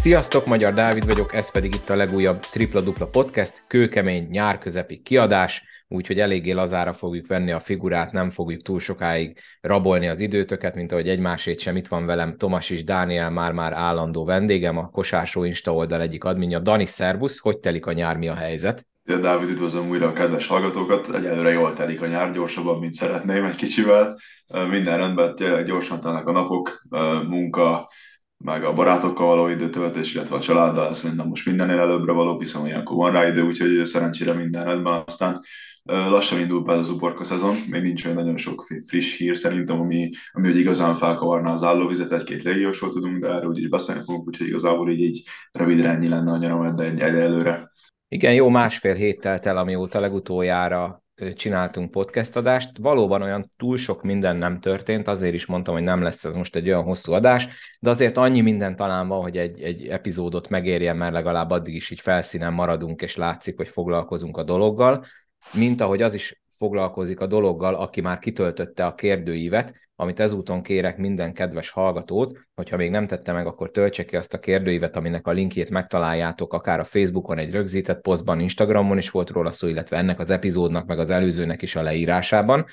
Sziasztok, Magyar Dávid vagyok, ez pedig itt a legújabb Tripla Dupla Podcast, kőkemény nyár közepi kiadás, úgyhogy eléggé lazára fogjuk venni a figurát, nem fogjuk túl sokáig rabolni az időtöket, mint ahogy egymásét sem itt van velem Tomas és Dániel már-már állandó vendégem, a Kosársó Insta oldal egyik adminja. Dani, szervusz, hogy telik a nyár, mi a helyzet? Dávid, üdvözlöm újra a kedves hallgatókat. Egyelőre jól telik a nyár, gyorsabban, mint szeretném egy kicsivel. Minden rendben, tényleg gyorsan telnek a napok, munka, meg a barátokkal való időtöltés, illetve a családdal, szerintem most mindennél előbbre való, hiszen ilyenkor van rá idő, úgyhogy szerencsére minden rendben. Aztán lassan indul be az uborka szezon, még nincs olyan nagyon sok friss hír szerintem, ami, ami hogy igazán felkavarná az állóvizet, egy-két légiósról tudunk, de erről úgy beszélni fogunk, úgyhogy igazából így, így rövidre ennyi lenne a nyaram, de egy, egy előre. Igen, jó másfél hét telt el, amióta legutoljára csináltunk podcast adást. Valóban olyan túl sok minden nem történt, azért is mondtam, hogy nem lesz ez most egy olyan hosszú adás, de azért annyi minden talán van, hogy egy, egy epizódot megérjen, mert legalább addig is így felszínen maradunk, és látszik, hogy foglalkozunk a dologgal, mint ahogy az is foglalkozik a dologgal, aki már kitöltötte a kérdőívet, amit ezúton kérek minden kedves hallgatót, hogyha még nem tette meg, akkor töltse ki azt a kérdőívet, aminek a linkjét megtaláljátok akár a Facebookon egy rögzített posztban, Instagramon is volt róla szó, illetve ennek az epizódnak, meg az előzőnek is a leírásában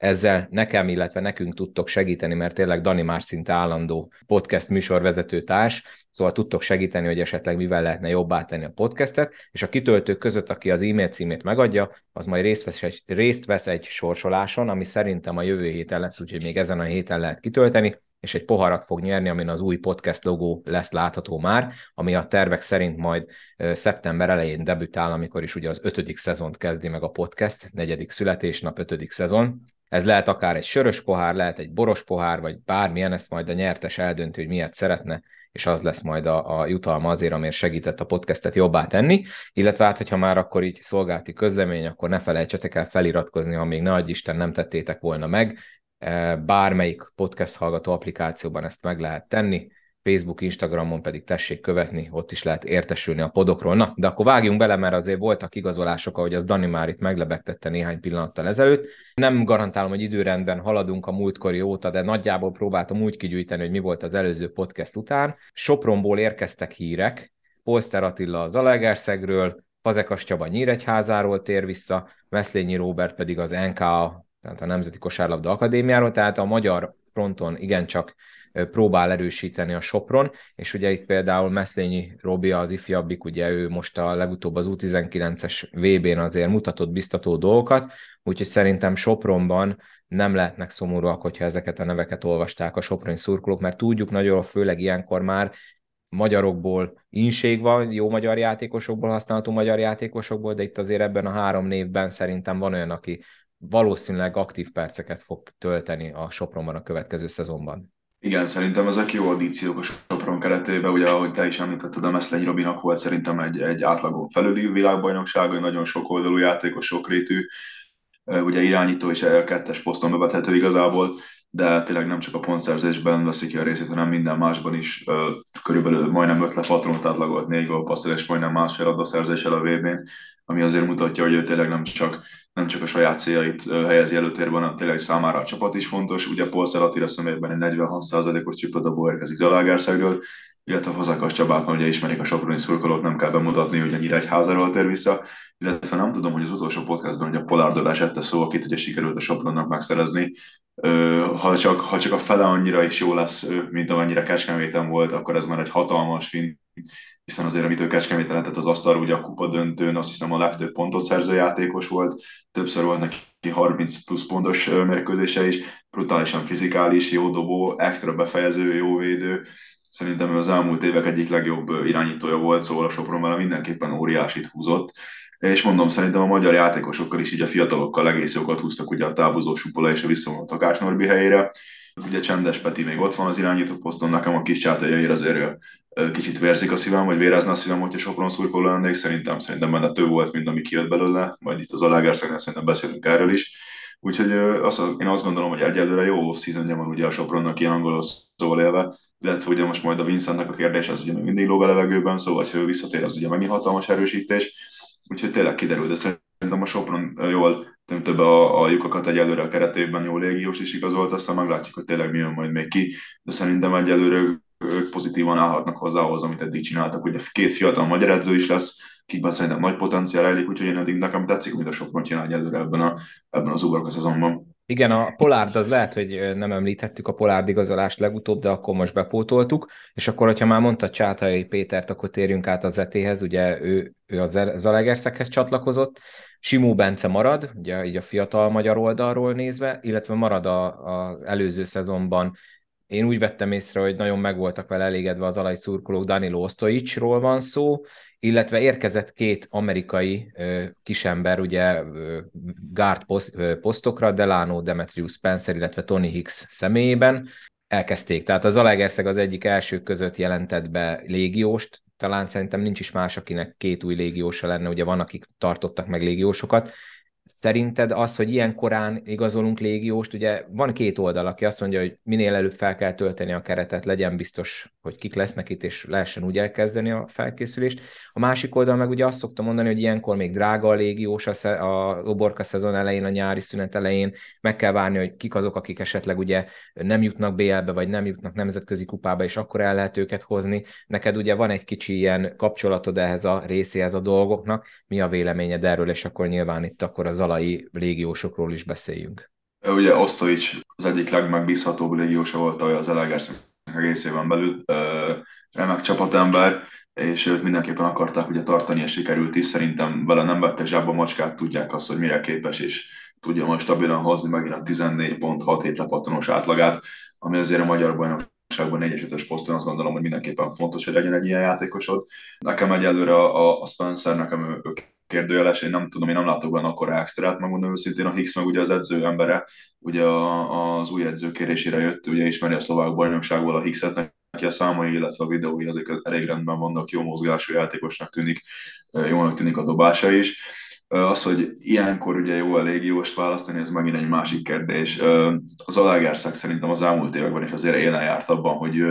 ezzel nekem, illetve nekünk tudtok segíteni, mert tényleg Dani már szinte állandó podcast műsorvezető társ, szóval tudtok segíteni, hogy esetleg mivel lehetne jobbá tenni a podcastet, és a kitöltők között, aki az e-mail címét megadja, az majd részt vesz, egy, részt vesz egy sorsoláson, ami szerintem a jövő héten lesz, úgyhogy még ezen a héten lehet kitölteni, és egy poharat fog nyerni, amin az új podcast logó lesz látható már, ami a tervek szerint majd szeptember elején debütál, amikor is ugye az ötödik szezont kezdi meg a podcast, negyedik születésnap, ötödik szezon, ez lehet akár egy sörös pohár, lehet egy boros pohár, vagy bármilyen, ezt majd a nyertes eldönti, hogy miért szeretne, és az lesz majd a, a jutalma azért, amiért segített a podcastet jobbá tenni, illetve hát, hogyha már akkor így szolgálti közlemény, akkor ne felejtsetek el feliratkozni, ha még ne adj Isten nem tettétek volna meg, e, bármelyik podcast hallgató applikációban ezt meg lehet tenni, Facebook, Instagramon pedig tessék követni, ott is lehet értesülni a podokról. Na, de akkor vágjunk bele, mert azért voltak igazolások, ahogy az Dani már itt meglebegtette néhány pillanattal ezelőtt. Nem garantálom, hogy időrendben haladunk a múltkori óta, de nagyjából próbáltam úgy kigyűjteni, hogy mi volt az előző podcast után. Sopronból érkeztek hírek, Polster Attila az Zalaegerszegről, Fazekas Csaba Nyíregyházáról tér vissza, Veszlényi Róbert pedig az NKA, tehát a Nemzeti Kosárlabda Akadémiáról, tehát a magyar fronton igencsak próbál erősíteni a Sopron, és ugye itt például Meszlényi Robi az ifjabbik, ugye ő most a legutóbb az U19-es VB-n azért mutatott biztató dolgokat, úgyhogy szerintem Sopronban nem lehetnek szomorúak, hogyha ezeket a neveket olvasták a Soproni szurkolók, mert tudjuk nagyon, főleg ilyenkor már magyarokból inség van, jó magyar játékosokból használható magyar játékosokból, de itt azért ebben a három névben szerintem van olyan, aki valószínűleg aktív perceket fog tölteni a Sopronban a következő szezonban. Igen, szerintem ezek jó addíciók a Sopron keretében, ugye ahogy te is említetted, a Meszleny Robinak volt szerintem egy, egy átlagon felüli világbajnokság, egy nagyon sok oldalú játékos, sokrétű, ugye irányító és a kettes poszton bevethető igazából, de tényleg nem csak a pontszerzésben veszik ki a részét, hanem minden másban is. Körülbelül majdnem öt lepatronot átlagolt, négy gólpasszol és majdnem másfél adószerzéssel a vb ami azért mutatja, hogy ő tényleg nem csak nem csak a saját céljait helyezi előtérben, hanem tényleg számára a csapat is fontos. Ugye Paul Szelatira személyben egy 46%-os csipladobó érkezik Zalaegerszegről, illetve Fazakas Csabát, ugye ismerik a soproni szurkolók, nem kell bemutatni, hogy egy házáról tér vissza, illetve nem tudom, hogy az utolsó podcastban, hogy a Polárdodás ette szó, akit ugye sikerült a Sopronnak megszerezni, ha csak, ha csak a fele annyira is jó lesz, mint amennyire Kecskeméten volt, akkor ez már egy hatalmas fin, hiszen azért, amit ő Kecskeméten lehetett az asztal, ugye a kupa döntőn, azt hiszem a legtöbb pontot szerző játékos volt, többször volt neki 30 plusz pontos mérkőzése is, brutálisan fizikális, jó dobó, extra befejező, jó védő, szerintem az elmúlt évek egyik legjobb irányítója volt, szóval a Sopron vele mindenképpen óriásit húzott, és mondom, szerintem a magyar játékosokkal is így a fiatalokkal egész jókat húztak ugye a távozó Supola és a visszavonó Takács Norbi helyére. Ugye Csendes Peti még ott van az irányító poszton, nekem a kis csátajaira azért kicsit vérzik a szívem, vagy vérezne a szívem, hogyha Sopron szurkoló lennék, szerintem, szerintem benne több volt, mint ami kijött belőle, majd itt az Alágerszegnél szerintem beszélünk erről is. Úgyhogy azt, én azt gondolom, hogy egyelőre jó off van ugye a Sopronnak ilyen angolul szóval élve, illetve ugye most majd a Vincentnek a kérdés, az ugye mindig lóg a levegőben, szóval ha ő visszatér, az ugye megint hatalmas erősítés úgyhogy tényleg kiderül, de szerintem a Sopron jól több a, a lyukakat egyelőre a keretében, jó légiós is igazolt, aztán meglátjuk, hogy tényleg mi jön majd még ki, de szerintem egyelőre ők pozitívan állhatnak hozzá ahhoz, amit eddig csináltak. Ugye két fiatal magyar edző is lesz, kikben szerintem nagy potenciál rejlik, úgyhogy én eddig nekem tetszik, amit a Sopron csinál előre ebben, a, ebben az uborka szezonban. Igen, a Polárd az lehet, hogy nem említettük a Polárd igazolást legutóbb, de akkor most bepótoltuk, és akkor, hogyha már mondta Csátai Pétert, akkor térjünk át az zetéhez, ugye ő, ő a Zalegerszekhez csatlakozott, Simó Bence marad, ugye így a fiatal magyar oldalról nézve, illetve marad az előző szezonban én úgy vettem észre, hogy nagyon meg voltak vele elégedve az alai szurkolók, Danilo Ostoicsról van szó, illetve érkezett két amerikai ö, kisember, ugye guard poszt, ö, posztokra, Delano Demetrius Spencer, illetve Tony Hicks személyében. Elkezdték, tehát az Alegerszeg az egyik első között jelentett be légióst, talán szerintem nincs is más, akinek két új légiósa lenne, ugye van, akik tartottak meg légiósokat, Szerinted az, hogy ilyen korán igazolunk légióst, ugye van két oldal, aki azt mondja, hogy minél előbb fel kell tölteni a keretet, legyen biztos, hogy kik lesznek itt, és lehessen úgy elkezdeni a felkészülést. A másik oldal meg ugye azt szoktam mondani, hogy ilyenkor még drága a légiós a, sze- a oborka szezon elején, a nyári szünet elején, meg kell várni, hogy kik azok, akik esetleg ugye nem jutnak BL-be, vagy nem jutnak nemzetközi kupába, és akkor el lehet őket hozni. Neked ugye van egy kicsi ilyen kapcsolatod ehhez a részéhez a dolgoknak. Mi a véleményed erről, és akkor nyilván itt akkor az zalai légiósokról is beszéljünk. Ugye Osztovics az egyik legmegbízhatóbb légiósa volt az Elegerszeg egészében belül, remek csapatember, és őt mindenképpen akarták ugye tartani, és sikerült is. Szerintem vele nem vettek zsába macskát, tudják azt, hogy mire képes, és tudja most stabilan hozni megint a 14.6 lepattanós átlagát, ami azért a magyar bajnokságban 4 5 poszton azt gondolom, hogy mindenképpen fontos, hogy legyen egy ilyen játékosod. Nekem egyelőre a, a Spencer, nekem ő, ő kérdőjeles, én nem tudom, én nem látok benne akkor extrát, megmondom őszintén, a Higgs meg ugye az edző embere, ugye az új edző kérésére jött, ugye ismeri a szlovák bajnokságból a Higgset, neki a számai, illetve a videói azok elég rendben vannak, jó mozgású játékosnak tűnik, jónak tűnik a dobása is az, hogy ilyenkor ugye jó a légióst választani, ez megint egy másik kérdés. Az Alágerszeg szerintem az elmúlt években is azért élen járt abban, hogy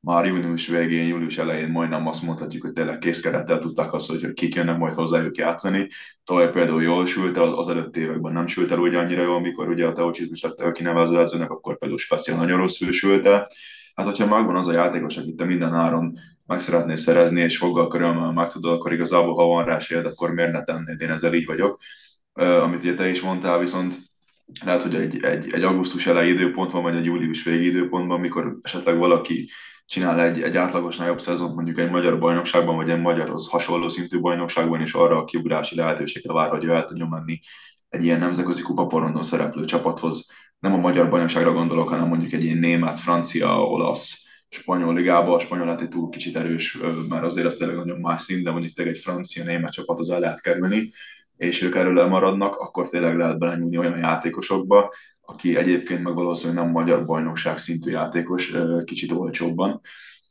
már június végén, július elején majdnem azt mondhatjuk, hogy tényleg készkerettel tudták azt, hogy kik jönnek majd hozzájuk játszani. Tavaly például jól sült el, az előtt években nem sült el úgy annyira jól, amikor ugye a Teocsizmus lett kinevező edzőnek, akkor például speciál nagyon rosszul sült el. Hát, hogyha megvan az a játékos, akit te minden áron meg szeretnél szerezni, és foggal körülmel meg tudod, akkor igazából, ha van rá séld, akkor miért ne tennéd, én ezzel így vagyok. Amit ugye te is mondtál, viszont lehet, hogy egy, egy, egy augusztus elejé időpont vagy egy július végi időpontban, mikor esetleg valaki csinál egy, egy átlagosnál jobb szezont mondjuk egy magyar bajnokságban, vagy egy magyarhoz hasonló szintű bajnokságban, és arra a kiugrási lehetőségre vár, hogy el tudjon menni egy ilyen nemzetközi kupaporondon szereplő csapathoz. Nem a magyar bajnokságra gondolok, hanem mondjuk egy ilyen német, francia, olasz, spanyol ligában, a spanyol lehet egy túl kicsit erős, mert azért az tényleg nagyon más szint, de mondjuk tényleg egy francia-német csapathoz el lehet kerülni, és ők erről elmaradnak, akkor tényleg lehet belenyúlni olyan játékosokba, aki egyébként meg valószínűleg nem magyar bajnokság szintű játékos, kicsit olcsóbban.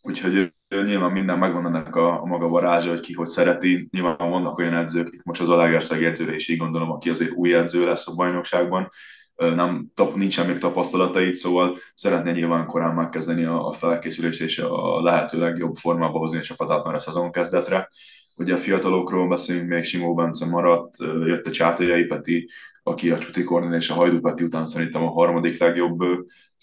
Úgyhogy nyilván minden megvan ennek a, a maga varázsa, hogy ki hogy szereti. Nyilván vannak olyan edzők, itt most az Alágerszeg edzőre is így gondolom, aki azért új edző lesz a bajnokságban, nem, tap, nincsen még tapasztalatait, szóval szeretné nyilván korán megkezdeni a, a felkészülést és a lehető legjobb formába hozni a csapatát már a szezon kezdetre. Ugye a fiatalokról beszélünk, még Simó Bence maradt, jött a Csátójai Peti, aki a Csuti Kornél és a Hajdú Peti után szerintem a harmadik legjobb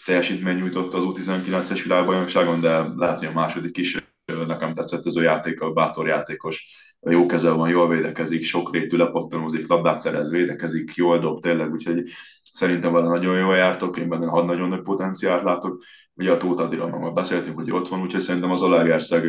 teljesítmény nyújtott az U19-es világbajnokságon, de lehet, hogy a második is nekem tetszett ez a játék, a bátor játékos, jó kezel van, jól védekezik, sokrétű lepattanózik, labdát szerez, védekezik, jól dob tényleg, úgyhogy Szerintem vele nagyon jól jártok, én benne nagyon nagy potenciált látok. Ugye a Tóth Adira már beszéltünk, hogy ott van, úgyhogy szerintem az Alegerszeg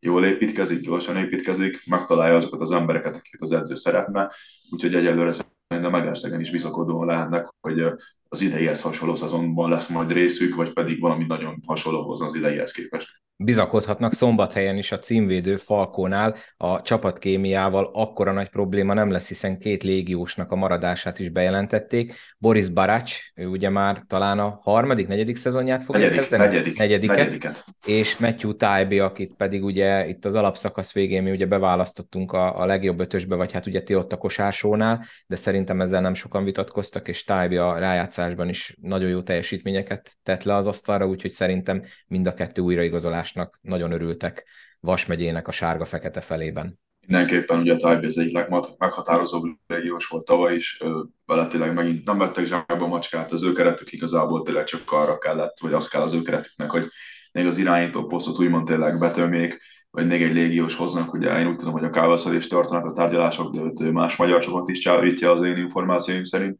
jól építkezik, gyorsan építkezik, megtalálja azokat az embereket, akiket az edző szeretne, úgyhogy egyelőre szerintem Egerszegen is bizakodóan lehetnek, hogy az ideihez hasonló szezonban lesz majd részük, vagy pedig valami nagyon hasonlóhoz az ideihez képest bizakodhatnak szombathelyen is a címvédő Falkónál a csapatkémiával akkora nagy probléma nem lesz, hiszen két légiósnak a maradását is bejelentették. Boris Baracs, ő ugye már talán a harmadik, negyedik szezonját fogja negyedik, kezdeni? Negyedik, negyediket, negyediket. És Matthew Tybee, akit pedig ugye itt az alapszakasz végén mi ugye beválasztottunk a, a legjobb ötösbe, vagy hát ugye ti ott a kosársónál, de szerintem ezzel nem sokan vitatkoztak, és Tybee a rájátszásban is nagyon jó teljesítményeket tett le az asztalra, úgyhogy szerintem mind a kettő újraigazolás váltásnak nagyon örültek Vas megyének a sárga-fekete felében. Mindenképpen ugye Tajbi az egyik legmeghatározóbb légiós volt tavaly is, vele tényleg megint nem vettek zsákba macskát, az ő keretük igazából tényleg csak arra kellett, vagy az kell az ő keretüknek, hogy még az irányító posztot úgymond tényleg betömjék, vagy még egy légiós hoznak, ugye én úgy tudom, hogy a Kávaszal is tartanak a tárgyalások, de más magyar csapat is csávítja az én információim szerint.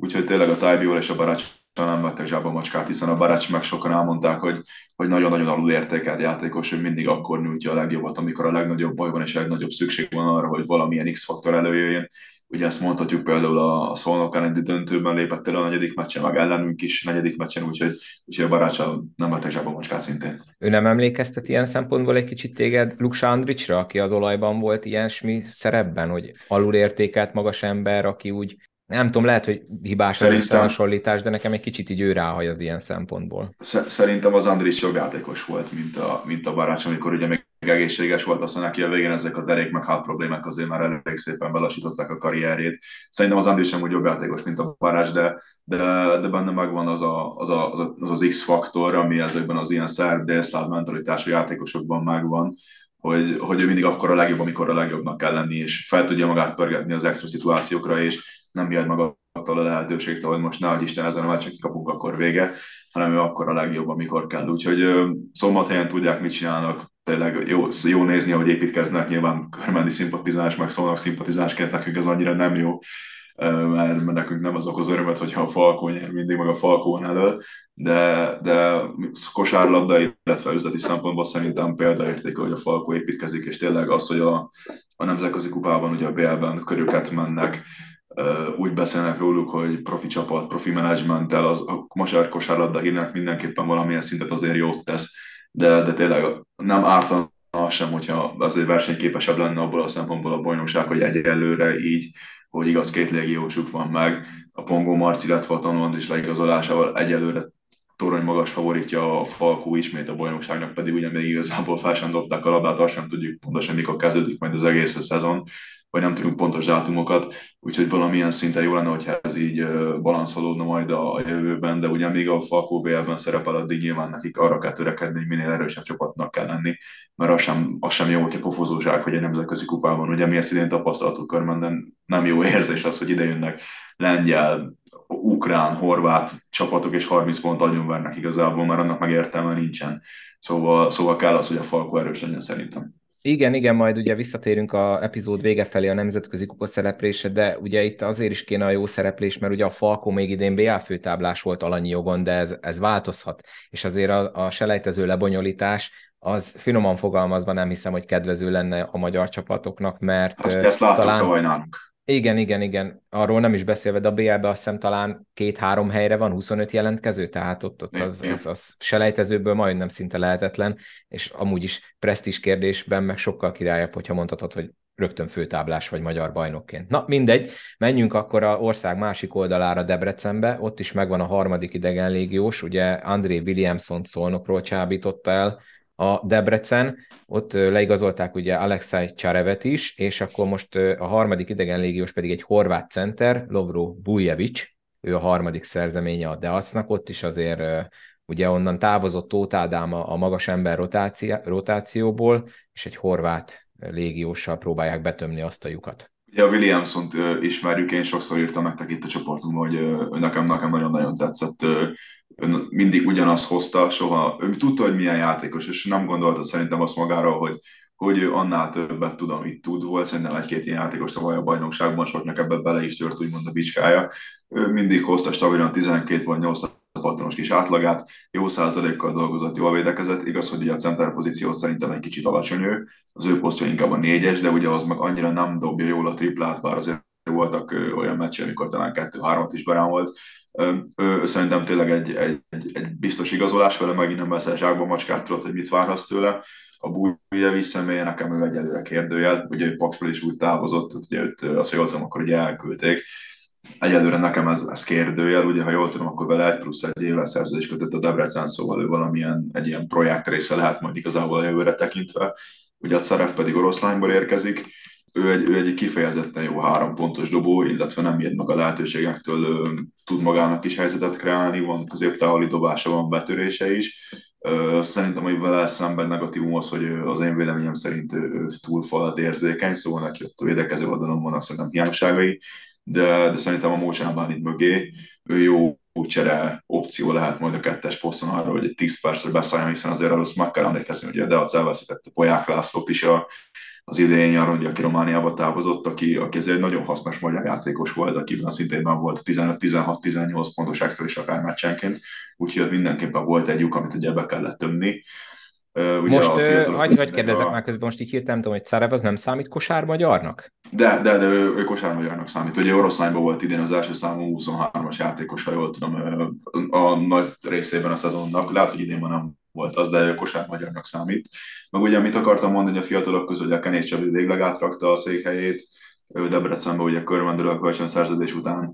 Úgyhogy tényleg a Tájbiol és a Barács nem vettek zsába macskát, hiszen a Barács meg sokan elmondták, hogy, hogy nagyon-nagyon alul értékelt játékos, hogy mindig akkor nyújtja a legjobbat, amikor a legnagyobb baj van és a legnagyobb szükség van arra, hogy valamilyen X-faktor előjöjjön. Ugye ezt mondhatjuk például a Szolnok elleni döntőben lépett el a negyedik meccsen, meg ellenünk is negyedik meccsen, úgyhogy, úgyhogy a barácsa nem vettek zsába macskát szintén. Ő nem emlékeztet ilyen szempontból egy kicsit téged Luksa Andricsra, aki az olajban volt ilyesmi szerepben, hogy alulértékelt magas ember, aki úgy nem tudom, lehet, hogy hibás az összehasonlítás, de nekem egy kicsit így ő ráhaj az ilyen szempontból. Szerintem az Andris jobb játékos volt, mint a, mint a Barács, amikor ugye még egészséges volt, aztán neki a végén ezek a derék meg hát problémák azért már elég szépen belasították a karrierjét. Szerintem az Andris sem úgy jobb játékos, mint a Barács, de, de, de benne megvan az, a, az, a, az, a, az, az X-faktor, ami ezekben az ilyen szerb, délszláv mentalitású játékosokban megvan, hogy, hogy ő mindig akkor a legjobb, amikor a legjobbnak kell lenni, és fel tudja magát pörgetni az extra szituációkra, és nem jön meg attól a lehetőségtől, hogy most nehogy Isten ezen a meccsen kikapunk, akkor vége, hanem ő akkor a legjobb, amikor kell. Úgyhogy szombathelyen tudják, mit csinálnak, tényleg jó, jó nézni, hogy építkeznek, nyilván körmendi szimpatizás, meg szólnak szimpatizásként, nekünk ez annyira nem jó, mert, mert nekünk nem az okoz örömet, hogyha a Falkó nyer mindig, meg a Falkón elő, de, de kosárlabda, illetve üzleti szempontból szerintem példaértékű, hogy a Falkó építkezik, és tényleg az, hogy a, a nemzetközi kupában, ugye a BL-ben köröket mennek, úgy beszélnek róluk, hogy profi csapat, profi menedzsmenttel, az a magyar kosárlabda hírnek mindenképpen valamilyen szintet azért jót tesz, de, de tényleg nem ártana sem, hogyha azért versenyképesebb lenne abból a szempontból a bajnokság, hogy egyelőre így, hogy igaz, két légiósuk van meg, a Pongó Marci, illetve a Tanond is leigazolásával egyelőre torony magas favoritja a Falkó ismét a bajnokságnak, pedig ugye még igazából fel sem dobták a labdát, azt sem tudjuk pontosan mikor kezdődik majd az egész a szezon, vagy nem tudunk pontos dátumokat, úgyhogy valamilyen szinten jó lenne, hogyha ez így balanszolódna majd a jövőben, de ugye még a Falkó BL-ben szerepel, addig nyilván nekik arra kell törekedni, hogy minél erősebb csapatnak kell lenni, mert az sem, az sem jó, hogyha pofozózsák vagy egy nemzetközi kupában. Ugye mi ezt idén tapasztaltuk körmenden, nem jó érzés az, hogy ide jönnek lengyel, ukrán, horvát csapatok, és 30 pont agyonvernek igazából, mert annak meg értelme nincsen. Szóval, szóval kell az, hogy a Falkó erős legyen szerintem. Igen, igen, majd ugye visszatérünk a epizód vége felé a nemzetközi kupa szereplése, de ugye itt azért is kéne a jó szereplés, mert ugye a Falkó még idén BA főtáblás volt alanyi jogon, de ez, ez változhat. És azért a, a selejtező lebonyolítás az finoman fogalmazva nem hiszem, hogy kedvező lenne a magyar csapatoknak, mert hát, ezt láttuk talán... tavaly nálunk. Igen, igen, igen. Arról nem is beszélve, de a BL-be azt hiszem talán két-három helyre van 25 jelentkező, tehát ott, ott az, az, az selejtezőből majdnem szinte lehetetlen, és amúgy is presztis kérdésben meg sokkal királyabb, hogyha mondhatod, hogy rögtön főtáblás vagy magyar bajnokként. Na, mindegy, menjünk akkor a ország másik oldalára Debrecenbe, ott is megvan a harmadik idegen légiós, ugye André Williamson szolnokról csábította el a Debrecen, ott leigazolták ugye Alexei Csarevet is, és akkor most a harmadik idegen légiós pedig egy horvát center, Lovro Bujevic, ő a harmadik szerzeménye a Deacnak, ott is azért ugye onnan távozott Tóth Ádám a magas ember rotáció, rotációból, és egy horvát légióssal próbálják betömni azt a lyukat. Ugye a Williamson-t ismerjük, én sokszor írtam nektek itt a csoportunkban, hogy nekem, nekem nagyon-nagyon tetszett. Mindig ugyanazt hozta, soha, ő tudta, hogy milyen játékos, és nem gondolta szerintem azt magáról, hogy, hogy annál többet tud, amit tud. Volt szerintem egy-két ilyen játékos tavaly a bajnokságban, soknak ebbe bele is tört, úgymond a bicskája. Ő mindig hozta stabilan 12 vagy 8 patronos kis átlagát, jó százalékkal dolgozott, jól védekezett. Igaz, hogy ugye a center pozíció szerintem egy kicsit alacsony ő, az ő posztja inkább a négyes, de ugye az meg annyira nem dobja jól a triplát, bár azért voltak olyan meccsek, amikor talán kettő-hármat is volt. Ő szerintem tényleg egy, egy, egy, egy biztos igazolás vele, megint nem veszel zsákba macskát, tudod, hogy mit várhatsz tőle. A Bújjevi személye nekem ő egyelőre kérdőjel, ugye ő Paksból is úgy távozott, ugye őt, azt jól tudom, akkor ugye elküldték Egyelőre nekem ez, ez kérdőjel, ugye ha jól tudom, akkor vele egy plusz egy éve szerződés kötött a Debrecen, szóval ő valamilyen egy ilyen projekt része lehet majd igazából a jövőre tekintve. Ugye a Szeref pedig oroszlányból érkezik, ő egy, ő egy kifejezetten jó három pontos dobó, illetve nem írd meg a lehetőségektől, ő, tud magának is helyzetet kreálni, van középtávoli dobása, van betörése is. Szerintem, hogy vele szemben negatívum az, hogy az én véleményem szerint ő túl falat érzékeny, szóval neki ott a védekező oldalon vannak szerintem hiányosságai, de, de szerintem a Mócsán itt mögé, ő jó csere opció lehet majd a kettes poszton arra, hogy egy 10 percre beszálljon, hiszen azért azt meg kell emlékezni, hogy a Deac elveszítette Poják Lászlót is a, az idén nyáron, ugye, aki Romániába távozott, aki, aki azért egy nagyon hasznos magyar játékos volt, akiben szintén volt 15-16-18 pontos extra is akár meccsenként, úgyhogy mindenképpen volt egy lyuk, amit ugye be kellett tömni. Ugye most, hagyd, hagy kérdezek a... már közben, most így hirtelen tudom, hogy Szarev az nem számít kosár magyarnak? De, de, de ő, ő kosár magyarnak számít. Ugye oroszlányban volt idén az első számú 23-as játékos, ha jól tudom, a nagy részében a szezonnak. Lehet, hogy idén már nem volt az, de ő kosár magyarnak számít. Meg ugye, amit akartam mondani, hogy a fiatalok közül, hogy a Kenés Csabi végleg átrakta a székhelyét, Debrecenben ugye körmendről a kölcsön szerződés után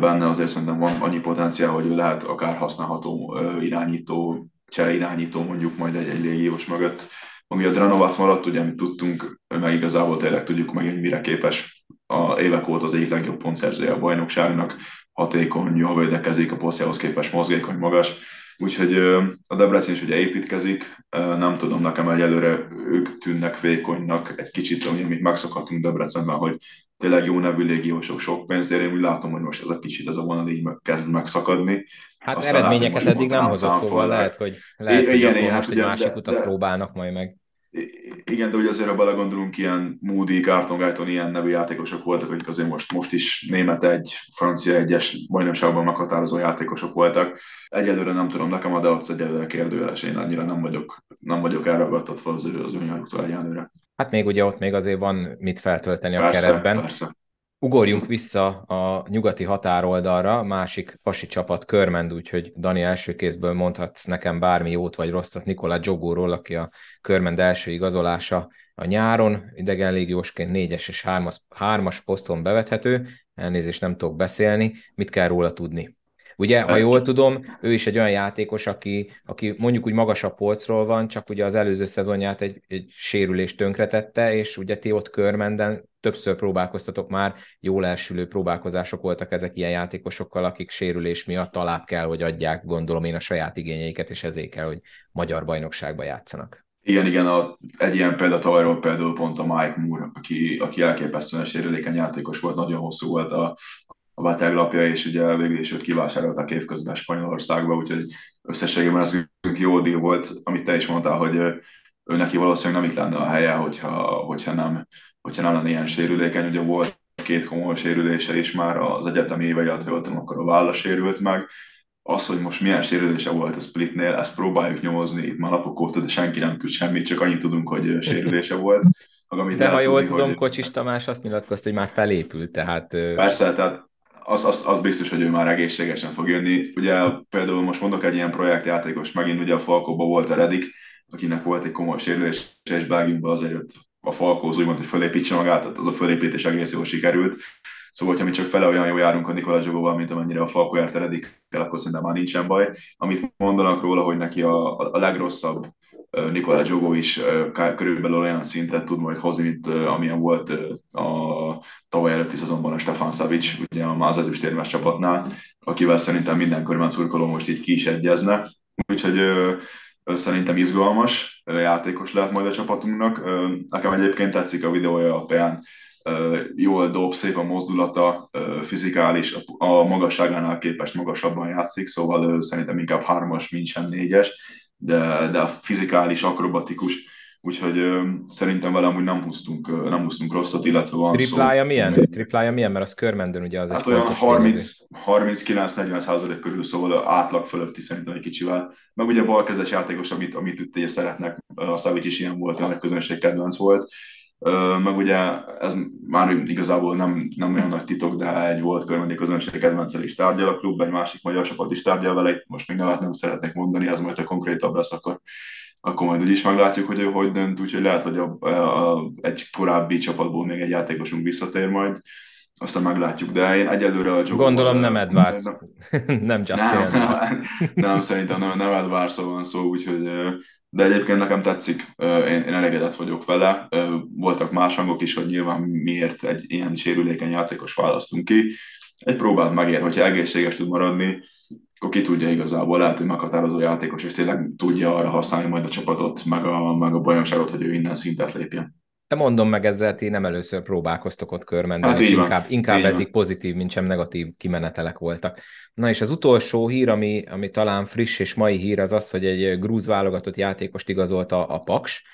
benne azért szerintem van annyi potenciál, hogy ő lehet akár használható irányító irányító mondjuk majd egy, egy légiós mögött. Ami a Dranovac maradt, ugye, amit tudtunk, meg igazából tényleg tudjuk meg, hogy mire képes. A évek óta az egyik legjobb pontszerzője a bajnokságnak, hatékony, jól védekezik, a posztjához képes mozgékony, magas. Úgyhogy a Debrecen is ugye építkezik, nem tudom, nekem egyelőre ők tűnnek vékonynak egy kicsit, amit megszokhatunk Debrecenben, hogy tényleg jó nevű légiósok sok pénzért, én úgy látom, hogy most ez a kicsit, ez a vonal így kezd megszakadni. Hát Aztán eredményeket eddig nem hozott, szóval lehet, hogy, lehet, igen, hogy igen, most hát egy ugye, másik utat de, próbálnak majd meg. Igen, de ugye azért, ha belegondolunk, ilyen Moody, Carton Guyton, ilyen nevű játékosok voltak, akik azért most, most is német egy, francia egyes bajnokságban meghatározó játékosok voltak. Egyelőre nem tudom, nekem a Deac egyelőre kérdőjeles, én annyira nem vagyok, nem vagyok elragadtatva az ő, az ő nyáruktól. Hát még ugye ott még azért van mit feltölteni a persze, keretben. Persze. Ugorjunk vissza a nyugati határoldalra, másik pasi csapat Körmend, úgyhogy Dani első kézből mondhatsz nekem bármi jót vagy rosszat Nikola Jogóról, aki a Körmend első igazolása a nyáron, idegenlégiósként négyes és hármas, hármas poszton bevethető, elnézést nem tudok beszélni, mit kell róla tudni? Ugye, ha jól tudom, ő is egy olyan játékos, aki, aki mondjuk úgy magasabb polcról van, csak ugye az előző szezonját egy, egy sérülés tönkretette, és ugye ti ott körmenden többször próbálkoztatok már, jól elsülő próbálkozások voltak ezek ilyen játékosokkal, akik sérülés miatt alább kell, hogy adják, gondolom én, a saját igényeiket, és ezért kell, hogy magyar bajnokságban játszanak. Igen, igen, a, egy ilyen példa tavalyról például pont a Mike Moore, aki, aki elképesztően sérülékeny játékos volt, nagyon hosszú volt a, a beteglapja, és ugye végül is őt kivásároltak évközben Spanyolországba, úgyhogy összességében ez jó díj volt, amit te is mondtál, hogy ő neki valószínűleg nem itt lenne a helye, hogyha, hogyha, nem, hogyha nem lenne ilyen sérülékeny. Ugye volt két komoly sérülése is már az egyetemi évei alatt, voltam, akkor a válla sérült meg. Az, hogy most milyen sérülése volt a Splitnél, ezt próbáljuk nyomozni itt már napok óta, de senki nem tud semmit, csak annyit tudunk, hogy sérülése volt. Amit de ha jól tudni, tudom, hogy... Kocsis Tamás azt nyilatkozta, hogy már felépült, tehát... Persze, tehát az, az, az biztos, hogy ő már egészségesen fog jönni. Ugye például most mondok egy ilyen projektjátékos, megint ugye a Falkóban volt a Redik, akinek volt egy komoly sérülés, és Belgiumban azért jött a Falkóz úgymond, hogy fölépítse magát, tehát az a fölépítés egész jól sikerült. Szóval, ha mi csak fele olyan jól járunk a Nikola Zsogóval, mint amennyire a Falkó járt Redik, akkor szerintem már nincsen baj. Amit mondanak róla, hogy neki a, a legrosszabb Nikola Jogo is körülbelül olyan szintet tud majd hozni, mint amilyen volt a tavaly előtti szezonban a Stefan Savic, ugye a az ezüstérmes csapatnál, akivel szerintem minden körben szurkoló most így ki is egyezne. Úgyhogy szerintem izgalmas játékos lehet majd a csapatunknak. Nekem egyébként tetszik a videója alapján, jól dob, szép a mozdulata, fizikális, a magasságánál képest magasabban játszik, szóval szerintem inkább hármas, mint sem négyes de, de a fizikális, akrobatikus, úgyhogy ö, szerintem velem úgy nem húztunk, nem húztunk rosszat, illetve van Triplája szó. milyen? Triplája milyen? Mert az körmendön ugye az hát egy olyan 39-40 százalék körül, szóval átlag fölötti szerintem egy kicsivel. Meg ugye balkezes játékos, amit, amit itt szeretnek, a Szavic is ilyen volt, a közönség kedvenc volt meg ugye ez már igazából nem, nem olyan nagy titok, de egy volt körmendi közönség kedvencel is tárgyal a klub, egy másik magyar csapat is tárgyal vele, itt most még nevet nem szeretnék mondani, ez majd a konkrétabb lesz, akkor, akkor majd úgyis meglátjuk, hogy ő hogy dönt, úgyhogy lehet, hogy a, a, a, egy korábbi csapatból még egy játékosunk visszatér majd, aztán meglátjuk, de én egyelőre a Joe Gondolom nem Edwards, nem Justin nem, nem, nem, szerintem nem, nem Edwards van szó, úgyhogy de egyébként nekem tetszik, én, én elégedett vagyok vele. Voltak más hangok is, hogy nyilván miért egy ilyen sérülékeny játékos választunk ki. Egy próbát megér, hogyha egészséges tud maradni, akkor ki tudja igazából, lehet, hogy meghatározó játékos, és tényleg tudja arra használni majd a csapatot, meg a, meg a bajnokságot, hogy ő innen szintet lépjen. De mondom meg ezzel, ti nem először próbálkoztok ott körmenden, hát és inkább, inkább eddig pozitív, mint sem negatív kimenetelek voltak. Na és az utolsó hír, ami, ami talán friss és mai hír, az az, hogy egy grúz válogatott játékost igazolta a Paks,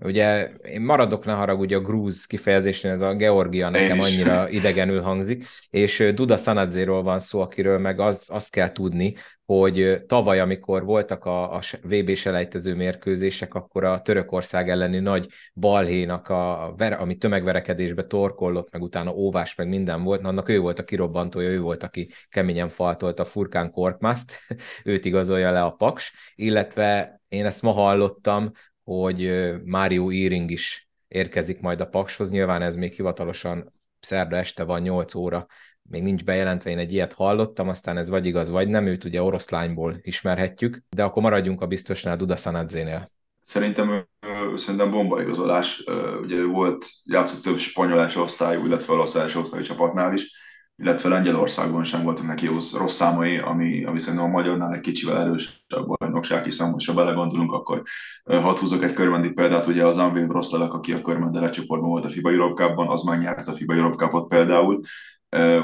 Ugye én maradok, ne haragudj a grúz kifejezésén, ez a Georgia nekem annyira idegenül hangzik, és Duda Sanadzéról van szó, akiről meg az, azt kell tudni, hogy tavaly, amikor voltak a, a VB selejtező mérkőzések, akkor a Törökország elleni nagy balhénak, a, a ami tömegverekedésbe torkollott, meg utána óvás, meg minden volt, annak ő volt a kirobbantója, ő volt, aki keményen faltolt a Furkán Korkmaszt, őt igazolja le a Paks, illetve én ezt ma hallottam, hogy Mário Íring is érkezik majd a Pakshoz. Nyilván ez még hivatalosan szerda este van 8 óra, még nincs bejelentve, én egy ilyet hallottam, aztán ez vagy igaz, vagy nem, őt ugye oroszlányból ismerhetjük, de akkor maradjunk a biztosnál Duda Sanadzénél. Szerintem, szerintem bomba igazolás. Ugye volt, játszott több spanyol osztályú, illetve orosz első osztályú csapatnál is illetve Lengyelországban sem voltak neki rossz, rossz számai, ami, ami szerintem a magyarnál egy kicsivel erősebb bajnokság, hiszen most, ha belegondolunk, akkor hat húzok egy körmendi példát, ugye az Anvil Rosszlelek, aki a körmendele csoportban volt a FIBA Europe az már nyert a FIBA Europe például,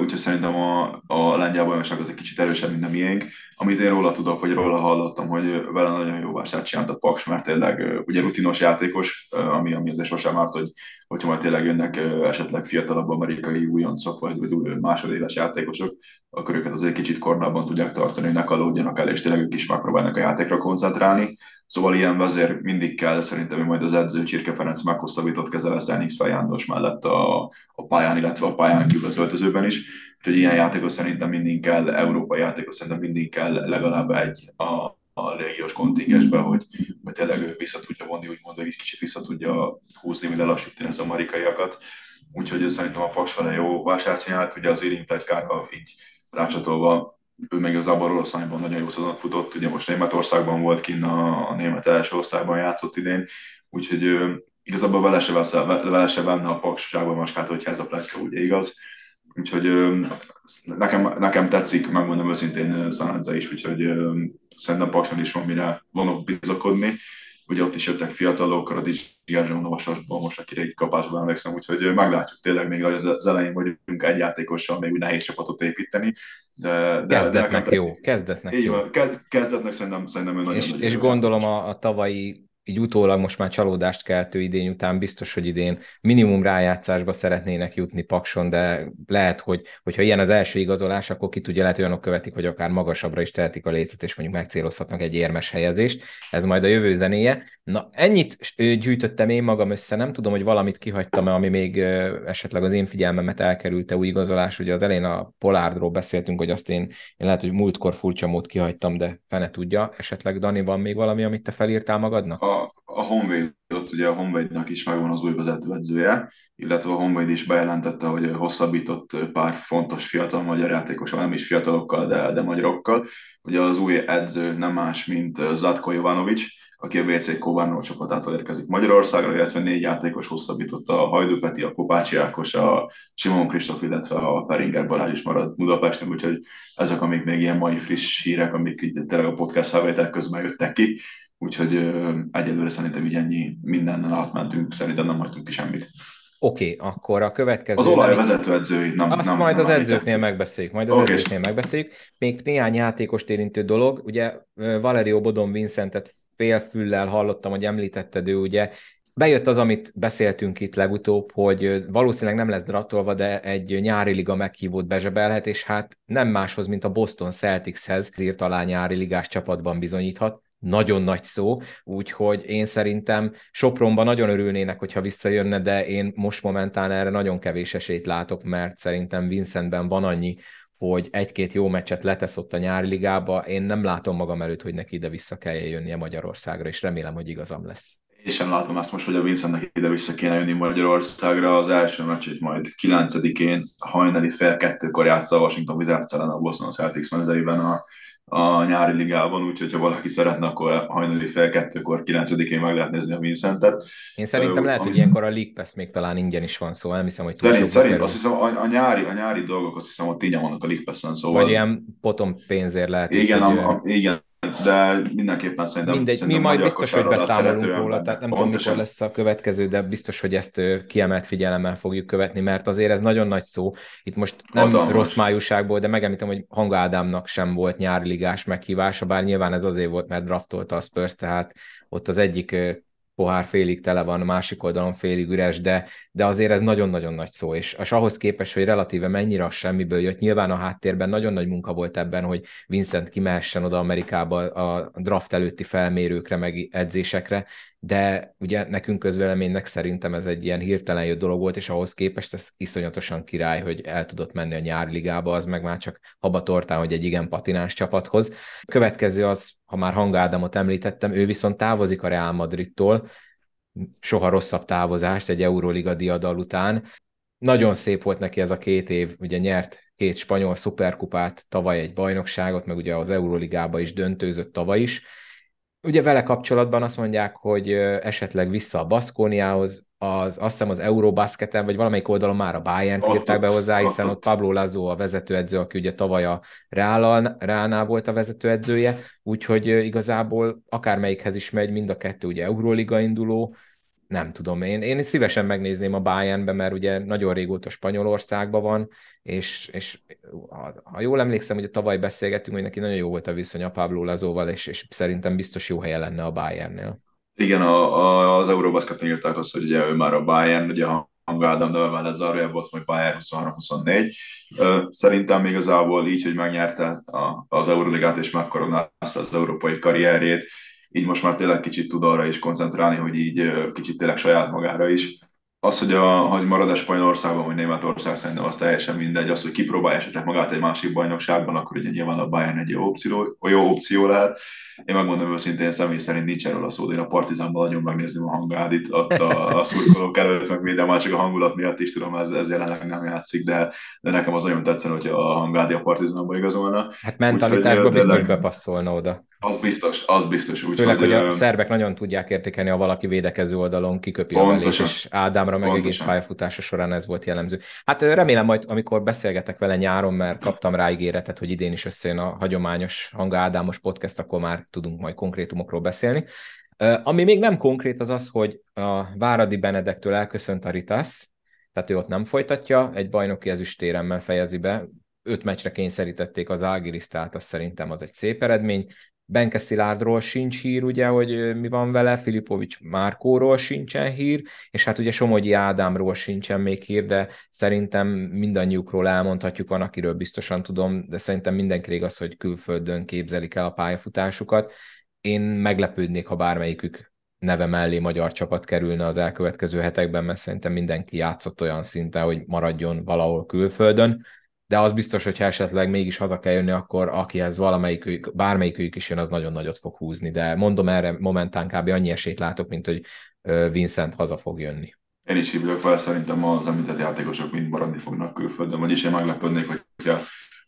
úgyhogy szerintem a, a lengyel bajnokság az egy kicsit erősebb, mint a miénk. Amit én róla tudok, vagy róla hallottam, hogy vele nagyon jó vásárt csinált a Paks, mert tényleg ugye rutinos játékos, ami, ami azért sosem árt, hogy hogyha majd tényleg jönnek esetleg fiatalabb amerikai újoncok, vagy, vagy másodéves játékosok, akkor őket azért kicsit kornában tudják tartani, hogy ne kalódjanak el, és tényleg ők is megpróbálnak a játékra koncentrálni. Szóval ilyen vezér mindig kell, szerintem hogy majd az edző Csirke Ferenc meghosszabbított kezel a Szenix János mellett a, a pályán, illetve a pályán kívül az öltözőben is. Úgyhogy ilyen játékos szerintem mindig kell, európai játékos szerintem mindig kell legalább egy a, a régiós kontingensbe, hogy, hogy tényleg ő vissza tudja vonni, úgymond, hogy kicsit vissza tudja húzni, mi lelassítani az amerikaiakat. Úgyhogy szerintem a Paks vele jó vásárt csinált, ugye az Irin Plegykára így rácsatolva ő meg az Oroszlányban nagyon jó szezon futott, ugye most Németországban volt kinn a, a német első osztályban játszott idén, úgyhogy ő, igazából vele se, vesz, vele se venne a pakságban maskát, hogyha ez a pletyka ugye igaz. Úgyhogy ő, nekem, nekem tetszik, megmondom őszintén Szanadza is, úgyhogy ő, szerintem Pakson is van mire vonok bizakodni. Ugye ott is jöttek fiatalok, Radics Gerzsón Vasasból, most akire egy kapásban emlékszem, úgyhogy meglátjuk tényleg még az elején vagyunk egy játékossal még úgy nehéz csapatot építeni, de, de, kezdetnek de jó, kezdetnek így jó. Van, kezdetnek szerintem, szerintem ő nagyon És, nagyon és gondolom a, a tavalyi így utólag most már csalódást keltő idény után biztos, hogy idén minimum rájátszásba szeretnének jutni Pakson, de lehet, hogy hogyha ilyen az első igazolás, akkor ki tudja, lehet olyanok követik, hogy akár magasabbra is tehetik a lécet, és mondjuk megcélozhatnak egy érmes helyezést. Ez majd a jövő zenéje. Na, ennyit gyűjtöttem én magam össze, nem tudom, hogy valamit kihagytam-e, ami még esetleg az én figyelmemet elkerülte új igazolás. Ugye az elején a Polárdról beszéltünk, hogy azt én, én lehet, hogy múltkor furcsa mód kihagytam, de fene tudja. Esetleg Dani, van még valami, amit te felírtál magadnak? A a Honvéd, ott ugye a Honvédnak is megvan az új vezetőedzője, illetve a Honvéd is bejelentette, hogy hosszabbított pár fontos fiatal magyar játékos, nem is fiatalokkal, de, de magyarokkal. Ugye az új edző nem más, mint Zlatko Jovanovic, aki a WC Kovárnó csapatától érkezik Magyarországra, illetve négy játékos hosszabbította a Hajdu Peti, a Kopácsi Ákos, a Simon Kristóf, illetve a Peringer Balázs is marad Budapesten, úgyhogy ezek, amik még ilyen mai friss hírek, amik így tényleg a podcast felvétel közben jöttek ki, Úgyhogy egyelőre szerintem így ennyi mindennel átmentünk, szerintem nem hagytunk ki semmit. Oké, okay, akkor a következő... Az olajvezető edzői nem Azt nem, majd nem az edzőknél megbeszéljük, majd az okay. edzőknél megbeszéljük. Még néhány játékost érintő dolog, ugye Valerio Bodon Vincentet félfüllel hallottam, hogy említetted ő, ugye bejött az, amit beszéltünk itt legutóbb, hogy valószínűleg nem lesz draftolva, de egy nyári liga meghívót bezsebelhet, és hát nem máshoz, mint a Boston Celticshez írt alá nyári ligás csapatban bizonyíthat nagyon nagy szó, úgyhogy én szerintem Sopronban nagyon örülnének, hogyha visszajönne, de én most momentán erre nagyon kevés esélyt látok, mert szerintem Vincentben van annyi, hogy egy-két jó meccset letesz ott a nyári ligába, én nem látom magam előtt, hogy neki ide-vissza kell jönnie Magyarországra, és remélem, hogy igazam lesz. Én sem látom azt most, hogy a Vincentnek ide-vissza kéne jönni Magyarországra. Az első meccsét majd 9-én hajnali fél kettőkor játsza a Washington Wizards ellen a Boston Celtics mezeiben a a nyári ligában, úgyhogy ha valaki szeretne, akkor hajnali fel kettőkor, 9-én meg lehet nézni a Vincentet. Én szerintem lehet, hogy ilyenkor a League Pass még talán ingyen is van, szóval nem hiszem, hogy Szerint, szerint azt hiszem, a, a, nyári, a nyári dolgok azt hiszem, hogy ingyen vannak a League Pass-en, szóval... Vagy ilyen potom pénzért lehet. Igen, hogy, a, a, igen, de mindenképpen szerintem... Mindegy, szerintem mi majd biztos, hogy beszámolunk róla, tehát nem Pontosan. tudom, mikor lesz a következő, de biztos, hogy ezt kiemelt figyelemmel fogjuk követni, mert azért ez nagyon nagy szó. Itt most nem Hatalmas. rossz májúságból, de megemlítem, hogy Hanga Ádámnak sem volt nyári ligás meghívása, bár nyilván ez azért volt, mert draftolta a Spurs, tehát ott az egyik pohár félig tele van, másik oldalon félig üres, de, de azért ez nagyon-nagyon nagy szó, és, és ahhoz képest, hogy relatíve mennyire a semmiből jött, nyilván a háttérben nagyon nagy munka volt ebben, hogy Vincent kimehessen oda Amerikába a draft előtti felmérőkre, meg edzésekre, de ugye nekünk közvéleménynek szerintem ez egy ilyen hirtelen jött dolog volt, és ahhoz képest ez iszonyatosan király, hogy el tudott menni a nyári ligába, az meg már csak haba tortán, hogy egy igen patináns csapathoz. Következő az, ha már Hangádámot említettem, ő viszont távozik a Real Madridtól, soha rosszabb távozást egy Euroliga diadal után. Nagyon szép volt neki ez a két év, ugye nyert két spanyol szuperkupát, tavaly egy bajnokságot, meg ugye az Euroligába is döntőzött tavaly is, Ugye vele kapcsolatban azt mondják, hogy esetleg vissza a Baszkóniához, az, azt hiszem az Eurobasketen, vagy valamelyik oldalon már a Bayern írták be hozzá, hiszen ott, ott Pablo Lazzo a vezetőedző, aki ugye tavaly a Reálnál volt a vezetőedzője, úgyhogy igazából akármelyikhez is megy, mind a kettő ugye Euroliga induló, nem tudom, én, én szívesen megnézném a Bayernbe, mert ugye nagyon régóta Spanyolországban van, és, és ha, ha jól emlékszem, hogy tavaly beszélgettünk, hogy neki nagyon jó volt a viszony a Pablo Lazóval, és, és szerintem biztos jó helye lenne a Bayernnél. Igen, a, a, az Eurobasketten írták azt, hogy ugye ő már a Bayern, ugye a Hangádam növelve ez arra volt, hogy Bayern 23-24. Szerintem még igazából így, hogy megnyerte az Euroligát és megkoronázta az európai karrierjét, így most már tényleg kicsit tud arra is koncentrálni, hogy így kicsit tényleg saját magára is. Az, hogy, a, hogy marad a Spanyolországban, vagy Németország, szerintem az teljesen mindegy. Az, hogy kipróbálja esetleg magát egy másik bajnokságban, akkor ugye nyilván a Bayern egy jó opció, jó opció lehet. Én megmondom őszintén, személy szerint nincs erről a szó, én a Partizánban nagyon megnézném a hangádit, ott a, a szurkolók előtt, meg minden, már csak a hangulat miatt is tudom, ez, ez jelenleg nem játszik, de, de nekem az nagyon tetszene, hogy a hangádi a Partizánba igazolna. Hát mentalitásban biztos bepasszolna oda. Az biztos, az biztos. Úgy, Főleg, hogy, hogy a szerbek nagyon tudják értékelni, ha valaki védekező oldalon kiköpi pontosan, a velét, és Ádámra meg pontosan. egész pályafutása során ez volt jellemző. Hát remélem majd, amikor beszélgetek vele nyáron, mert kaptam rá ígéretet, hogy idén is összejön a hagyományos Hanga Ádámos podcast, akkor már tudunk majd konkrétumokról beszélni. Ami még nem konkrét az az, hogy a Váradi Benedektől elköszönt a Ritas, tehát ő ott nem folytatja, egy bajnoki ezüstéremmel fejezi be, öt meccsre kényszerítették az Algirisztát, az szerintem az egy szép eredmény. Benke Szilárdról sincs hír, ugye, hogy mi van vele, Filipovics Márkóról sincsen hír, és hát ugye Somogyi Ádámról sincsen még hír, de szerintem mindannyiukról elmondhatjuk, van, akiről biztosan tudom, de szerintem mindenki az, hogy külföldön képzelik el a pályafutásukat. Én meglepődnék, ha bármelyikük neve mellé magyar csapat kerülne az elkövetkező hetekben, mert szerintem mindenki játszott olyan szinten, hogy maradjon valahol külföldön de az biztos, hogy ha esetleg mégis haza kell jönni, akkor akihez valamelyik, bármelyikük is jön, az nagyon nagyot fog húzni. De mondom erre momentán kb. annyi esélyt látok, mint hogy Vincent haza fog jönni. Én is hívjuk fel, szerintem az említett játékosok mind maradni fognak külföldön, vagyis én meglepődnék, hogyha,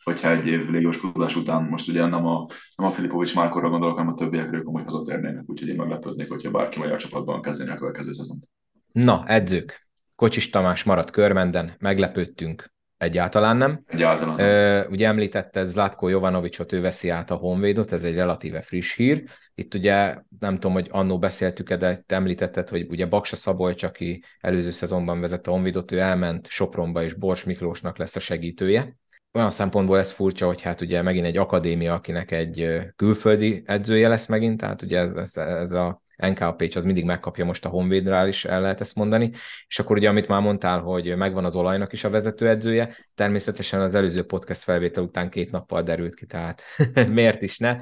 hogyha egy év légióskodás után most ugye nem a, nem a Filipovics Márkorra gondolok, hanem a többiekről komoly hazatérnének, úgyhogy én meglepődnék, hogyha bárki magyar csapatban kezdenek a következő szezont. Na, edzők. Kocsis Tamás maradt körmenden, meglepődtünk, Egyáltalán nem. Egyáltalán nem. Ugye említette Zlatko Jovanovicsot, ő veszi át a Honvédot, ez egy relatíve friss hír. Itt ugye nem tudom, hogy annó beszéltük-e, de te említetted, hogy ugye Baksa Szabolcs, aki előző szezonban vezette a Honvédot, ő elment Sopronba, és Bors Miklósnak lesz a segítője. Olyan szempontból ez furcsa, hogy hát ugye megint egy akadémia, akinek egy külföldi edzője lesz megint, tehát ugye ez, ez, ez a NK Pécs az mindig megkapja most a Honvédrál is, el lehet ezt mondani. És akkor ugye, amit már mondtál, hogy megvan az olajnak is a vezetőedzője, természetesen az előző podcast felvétel után két nappal derült ki, tehát miért is ne.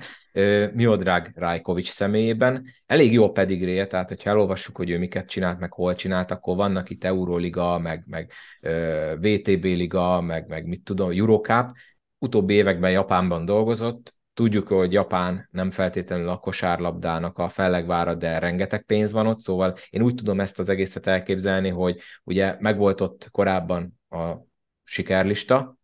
Miodrág Rajkovics személyében. Elég jó pedigréje, tehát hogyha elolvassuk, hogy ő miket csinált, meg hol csinált, akkor vannak itt Euroliga, meg, meg VTB liga, meg, meg mit tudom, Eurocup. Utóbbi években Japánban dolgozott, Tudjuk, hogy Japán nem feltétlenül a kosárlabdának a fellegvára, de rengeteg pénz van ott, szóval én úgy tudom ezt az egészet elképzelni, hogy ugye megvolt ott korábban a sikerlista,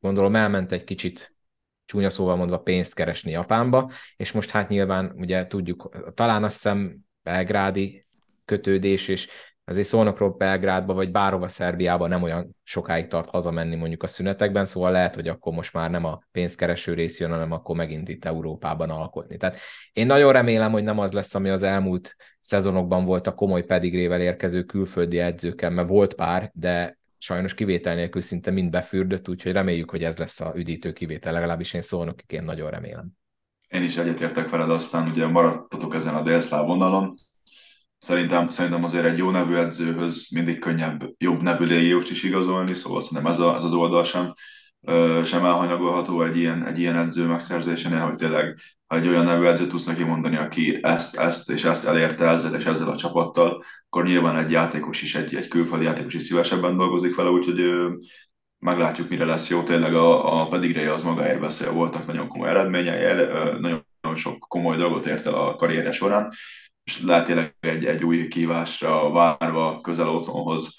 gondolom elment egy kicsit csúnya szóval mondva pénzt keresni Japánba, és most hát nyilván ugye tudjuk, talán azt hiszem belgrádi kötődés, és azért Szolnokról Belgrádba, vagy bárhova Szerbiába nem olyan sokáig tart hazamenni mondjuk a szünetekben, szóval lehet, hogy akkor most már nem a pénzkereső rész jön, hanem akkor megint itt Európában alkotni. Tehát én nagyon remélem, hogy nem az lesz, ami az elmúlt szezonokban volt a komoly pedigrével érkező külföldi edzőkkel, mert volt pár, de sajnos kivétel nélkül szinte mind befürdött, úgyhogy reméljük, hogy ez lesz a üdítő kivétel, legalábbis én szolnokiként nagyon remélem. Én is egyetértek veled, aztán ugye maradtatok ezen a délszláv vonalon. Szerintem, szerintem azért egy jó nevű edzőhöz mindig könnyebb, jobb nevű légióst is igazolni, szóval szerintem ez, a, ez az oldal sem, sem elhanyagolható egy ilyen, egy ilyen edző megszerzésénél, hogy tényleg egy olyan nevű edző tudsz neki mondani, aki ezt, ezt és ezt elérte ezzel és ezzel a csapattal, akkor nyilván egy játékos is, egy, egy külföldi játékos is szívesebben dolgozik vele, úgyhogy meglátjuk, mire lesz jó. Tényleg a, a pedigreje az magáért beszél, voltak nagyon komoly eredményei, nagyon sok komoly dolgot ért el a karrierje során, és lehet tényleg egy, egy új kívásra várva közel otthonhoz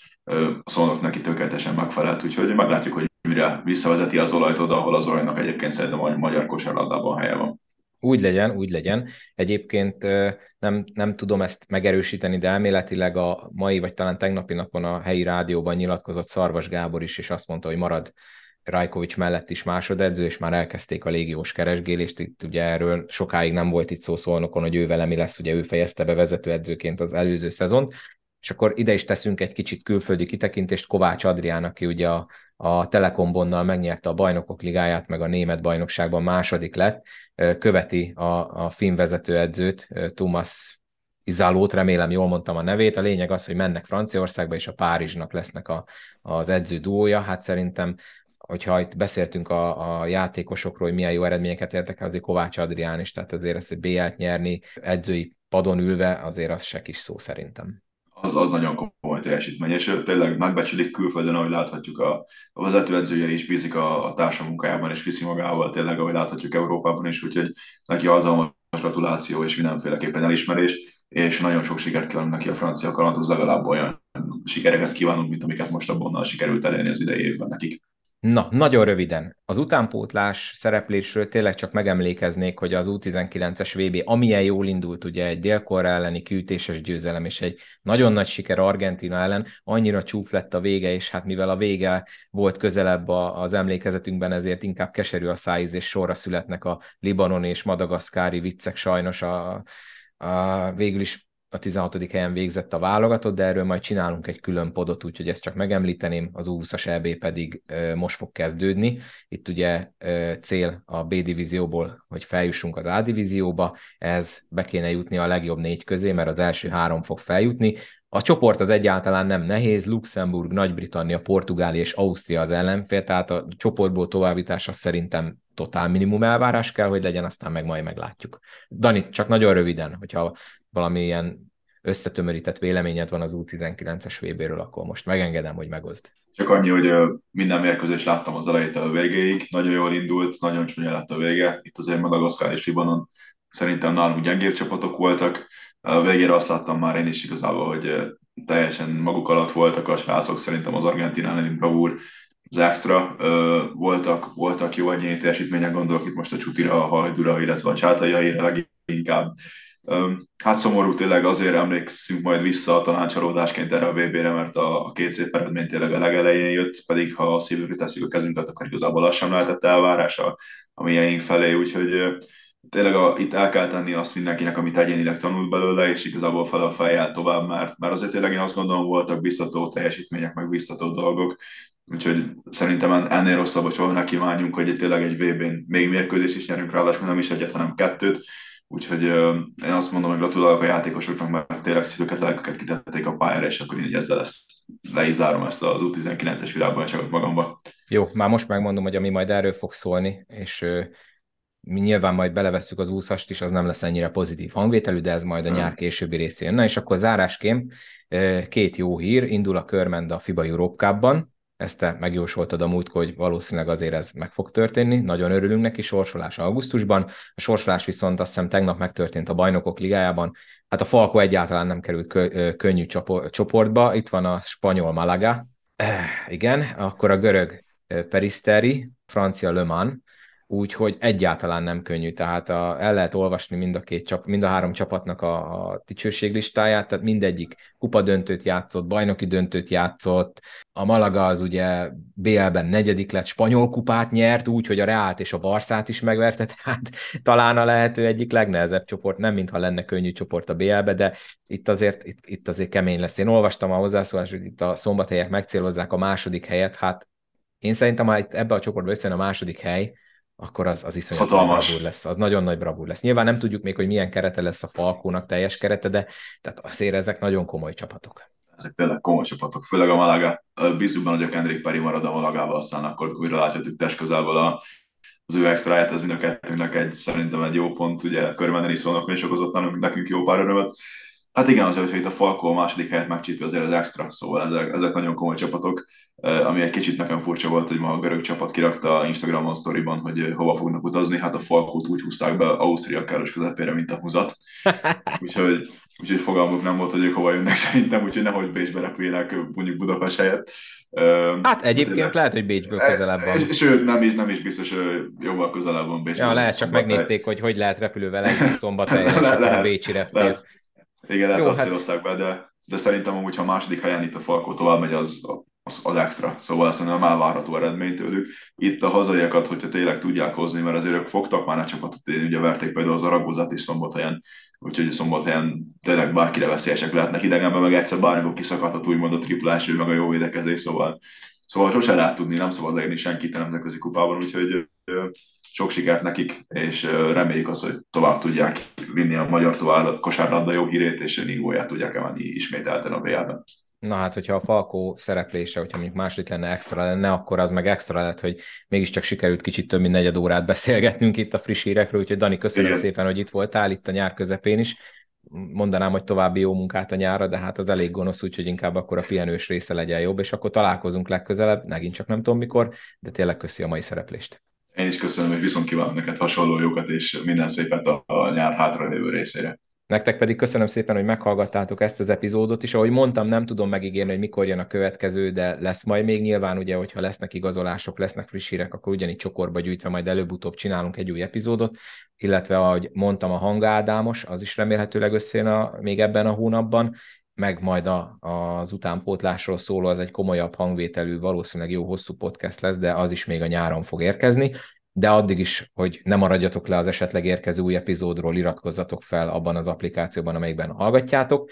a szólnak neki tökéletesen megfelelt, úgyhogy meglátjuk, hogy mire visszavezeti az olajt oda, ahol az olajnak egyébként szerintem a magyar kosárlabdában helye van. Úgy legyen, úgy legyen. Egyébként nem, nem tudom ezt megerősíteni, de elméletileg a mai vagy talán tegnapi napon a helyi rádióban nyilatkozott Szarvas Gábor is, és azt mondta, hogy marad Rajkovics mellett is másodedző, és már elkezdték a légiós keresgélést. Itt ugye erről sokáig nem volt itt szó szólnokon, hogy ő vele mi lesz, ugye ő fejezte be vezetőedzőként az előző szezont, és akkor ide is teszünk egy kicsit külföldi kitekintést Kovács Adrián, aki ugye a, a Telekombonnal megnyerte a bajnokok ligáját, meg a német bajnokságban második lett, követi a, a finn vezetőedzőt, Thomas Izálót, remélem jól mondtam a nevét. A lényeg az, hogy mennek Franciaországba, és a Párizsnak lesznek a, az edző duója. Hát szerintem hogyha itt beszéltünk a, a játékosokról, hogy milyen jó eredményeket értek azért Kovács Adrián is, tehát azért az, hogy BL-t nyerni edzői padon ülve, azért az se kis szó szerintem az, az nagyon komoly teljesítmény, és tényleg megbecsülik külföldön, ahogy láthatjuk a, a vezetőedzője is bízik a, a társamunkájában, és viszi magával tényleg, ahogy láthatjuk Európában is, úgyhogy neki hatalmas gratuláció és mindenféleképpen elismerés, és nagyon sok sikert kívánunk neki a francia kalandhoz, legalább olyan sikereket kívánunk, mint amiket most abban sikerült elérni az idei évben nekik. Na, nagyon röviden. Az utánpótlás szereplésről tényleg csak megemlékeznék, hogy az U19-es VB, amilyen jól indult, ugye egy dél elleni kűtéses győzelem, és egy nagyon nagy siker Argentina ellen, annyira csúf lett a vége, és hát mivel a vége volt közelebb az emlékezetünkben, ezért inkább keserű a szájíz, és sorra születnek a Libanon és madagaszkári viccek sajnos a, a végül is a 16. helyen végzett a válogatott, de erről majd csinálunk egy külön podot, úgyhogy ezt csak megemlíteném, az U20-as EB pedig most fog kezdődni. Itt ugye cél a B divízióból, hogy feljussunk az A divízióba, ez be kéne jutni a legjobb négy közé, mert az első három fog feljutni. A csoport az egyáltalán nem nehéz, Luxemburg, Nagy-Britannia, Portugália és Ausztria az ellenfél, tehát a csoportból továbbítás az szerintem totál minimum elvárás kell, hogy legyen, aztán meg majd meglátjuk. Dani, csak nagyon röviden, hogyha valamilyen összetömörített véleményed van az U19-es VB-ről, akkor most megengedem, hogy megozd. Csak annyi, hogy minden mérkőzést láttam az elejétől a végéig, nagyon jól indult, nagyon csúnya lett a vége. Itt azért Madagaszkár és Libanon szerintem nálunk gyengébb csapatok voltak. A végére azt láttam már én is igazából, hogy teljesen maguk alatt voltak a srácok, szerintem az Argentin elleni bravúr az extra. Voltak, voltak jó egyéni teljesítmények, gondolok itt most a Csutira, a Hajdura, illetve a Csátaiaira leginkább Hát szomorú tényleg azért emlékszünk majd vissza a tanácsalódásként erre a VB-re, mert a, a két szép eredmény tényleg a legelején jött, pedig ha a szívükre teszik a kezünket, akkor igazából az sem lehetett elvárás a, mélyeink felé, úgyhogy tényleg a, itt el kell tenni azt mindenkinek, amit egyénileg tanult belőle, és igazából fel a fejjel tovább, mert, mert azért tényleg én azt gondolom, voltak biztató teljesítmények, meg biztató dolgok, úgyhogy szerintem ennél rosszabb soha ne kívánjunk, hogy tényleg egy VB-n még mérkőzés is nyerünk, ráadásul nem is egyet, hanem kettőt, Úgyhogy uh, én azt mondom, hogy gratulálok a játékosoknak, mert tényleg szívüket, lelküket kitették a pályára, és akkor én ezzel ezt le is zárom ezt az U19-es világbajnokságot magamba. Jó, már most megmondom, hogy ami majd erről fog szólni, és mi nyilván majd belevesszük az úszast is, az nem lesz ennyire pozitív hangvételű, de ez majd a nyár későbbi részén. Na és akkor zárásként két jó hír, indul a körmend a FIBA Europe Cup-ban, ezt te megjósoltad a múlt, hogy valószínűleg azért ez meg fog történni. Nagyon örülünk neki, sorsolás augusztusban. A sorsolás viszont azt hiszem tegnap megtörtént a bajnokok ligájában. Hát a Falco egyáltalán nem került kö- könnyű csoportba. Itt van a spanyol Malaga. Eh, igen, akkor a görög Peristeri, francia Le Mans, úgyhogy egyáltalán nem könnyű, tehát a, el lehet olvasni mind a, két csap, mind a három csapatnak a, a dicsőséglistáját, tehát mindegyik kupa döntőt játszott, bajnoki döntőt játszott, a Malaga az ugye BL-ben negyedik lett, spanyol kupát nyert, úgy, hogy a Reált és a Barszát is megverte, tehát talán a lehető egyik legnehezebb csoport, nem mintha lenne könnyű csoport a BL-be, de itt azért, itt, itt azért kemény lesz. Én olvastam a hozzászólást, hogy itt a szombathelyek megcélozzák a második helyet, hát én szerintem, ha itt ebbe a csoportba összejön a második hely, akkor az, az iszonyat bravúr lesz, az nagyon nagy bravúr lesz. Nyilván nem tudjuk még, hogy milyen kerete lesz a Falkónak, teljes kerete, de tehát azért ezek nagyon komoly csapatok. Ezek tényleg komoly csapatok, főleg a Malaga. Bízunk benne, hogy a Kendrick Perry marad a Malagába, aztán akkor újra láthatjuk test közelből a, az ő extráját, ez mind a kettőnknek egy, szerintem egy jó pont, ugye körben is szónak és okozott nekünk jó pár örömet. Hát igen, azért, hogyha itt a Falko a második helyet megcsípő azért az extra, szóval ezek, ezek nagyon komoly csapatok, ami egy kicsit nekem furcsa volt, hogy ma a görög csapat kirakta Instagramon sztoriban, hogy hova fognak utazni, hát a Falkót úgy húzták be Ausztria káros közepére, mint a húzat. Úgyhogy, úgyhogy fogalmuk nem volt, hogy ők hova jönnek szerintem, úgyhogy nehogy Bécsbe repüljenek mondjuk Budapest helyett. Hát egyébként lehet, hogy Bécsből közelebb van. Sőt, nem is, nem is biztos, jóval közelebb van Bécsből. Ja, lehet, csak megnézték, hogy hogy lehet repülővel egy szombathelyre, és akkor a Bécsi reptér. Lehet. Igen, lehet, azt hát... célozták be, de, de szerintem amúgy, ha a második helyen itt a Falkó tovább megy, az, az, az extra. Szóval nem elvárható eredmény tőlük. Itt a hazaiakat, hogyha tényleg tudják hozni, mert azért ők fogtak már a csapatot, ugye verték például az Aragozat is szombathelyen, úgyhogy szombathelyen tényleg bárkire veszélyesek lehetnek idegenben, meg egyszer bármikor kiszakadhat úgymond a triplás, meg a jó védekezés, szóval, szóval sose lehet tudni, nem szabad leírni senkit a nemzetközi kupában, úgyhogy sok sikert nekik, és reméljük azt, hogy tovább tudják vinni a magyar tovább kosárlabda jó hírét, és nívóját tudják emelni ismételten a BL-ben. Na hát, hogyha a Falkó szereplése, hogyha mondjuk második lenne extra lenne, akkor az meg extra lett, hogy mégiscsak sikerült kicsit több mint negyed órát beszélgetnünk itt a friss hírekről, úgyhogy Dani, köszönöm Igen. szépen, hogy itt voltál itt a nyár közepén is. Mondanám, hogy további jó munkát a nyára, de hát az elég gonosz, úgyhogy inkább akkor a pihenős része legyen jobb, és akkor találkozunk legközelebb, megint csak nem tudom mikor, de tényleg köszi a mai szereplést. Én is köszönöm, hogy viszont kívánok neked hasonló jókat, és minden szépet a, a nyár hátralévő részére. Nektek pedig köszönöm szépen, hogy meghallgattátok ezt az epizódot, és ahogy mondtam, nem tudom megígérni, hogy mikor jön a következő, de lesz majd még nyilván, ugye, hogyha lesznek igazolások, lesznek friss hírek, akkor ugyanígy csokorba gyűjtve majd előbb-utóbb csinálunk egy új epizódot, illetve ahogy mondtam, a hangádámos, az is remélhetőleg összejön a, még ebben a hónapban, meg majd a, az utánpótlásról szóló, az egy komolyabb hangvételű, valószínűleg jó hosszú podcast lesz, de az is még a nyáron fog érkezni. De addig is, hogy ne maradjatok le az esetleg érkező új epizódról, iratkozzatok fel abban az applikációban, amelyikben hallgatjátok,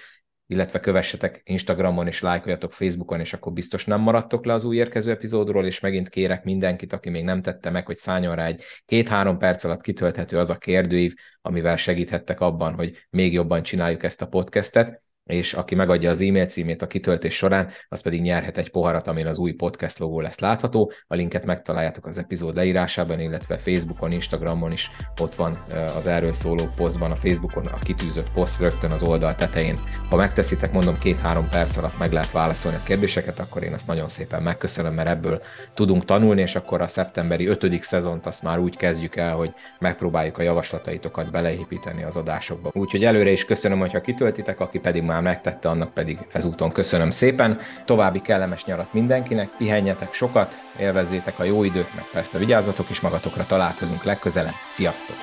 illetve kövessetek Instagramon és lájkoljatok Facebookon, és akkor biztos nem maradtok le az új érkező epizódról, és megint kérek mindenkit, aki még nem tette meg, hogy szálljon rá egy két-három perc alatt kitölthető az a kérdőív, amivel segíthettek abban, hogy még jobban csináljuk ezt a podcastet és aki megadja az e-mail címét a kitöltés során, az pedig nyerhet egy poharat, amin az új podcast logó lesz látható. A linket megtaláljátok az epizód leírásában, illetve Facebookon, Instagramon is ott van az erről szóló posztban, a Facebookon a kitűzött poszt rögtön az oldal tetején. Ha megteszitek, mondom, két-három perc alatt meg lehet válaszolni a kérdéseket, akkor én ezt nagyon szépen megköszönöm, mert ebből tudunk tanulni, és akkor a szeptemberi ötödik szezont azt már úgy kezdjük el, hogy megpróbáljuk a javaslataitokat beleépíteni az adásokba. Úgyhogy előre is köszönöm, hogyha kitöltitek, aki pedig már már megtette, annak pedig ezúton köszönöm szépen. További kellemes nyarat mindenkinek, pihenjetek sokat, élvezzétek a jó időt, meg persze vigyázzatok is magatokra, találkozunk legközelebb. Sziasztok!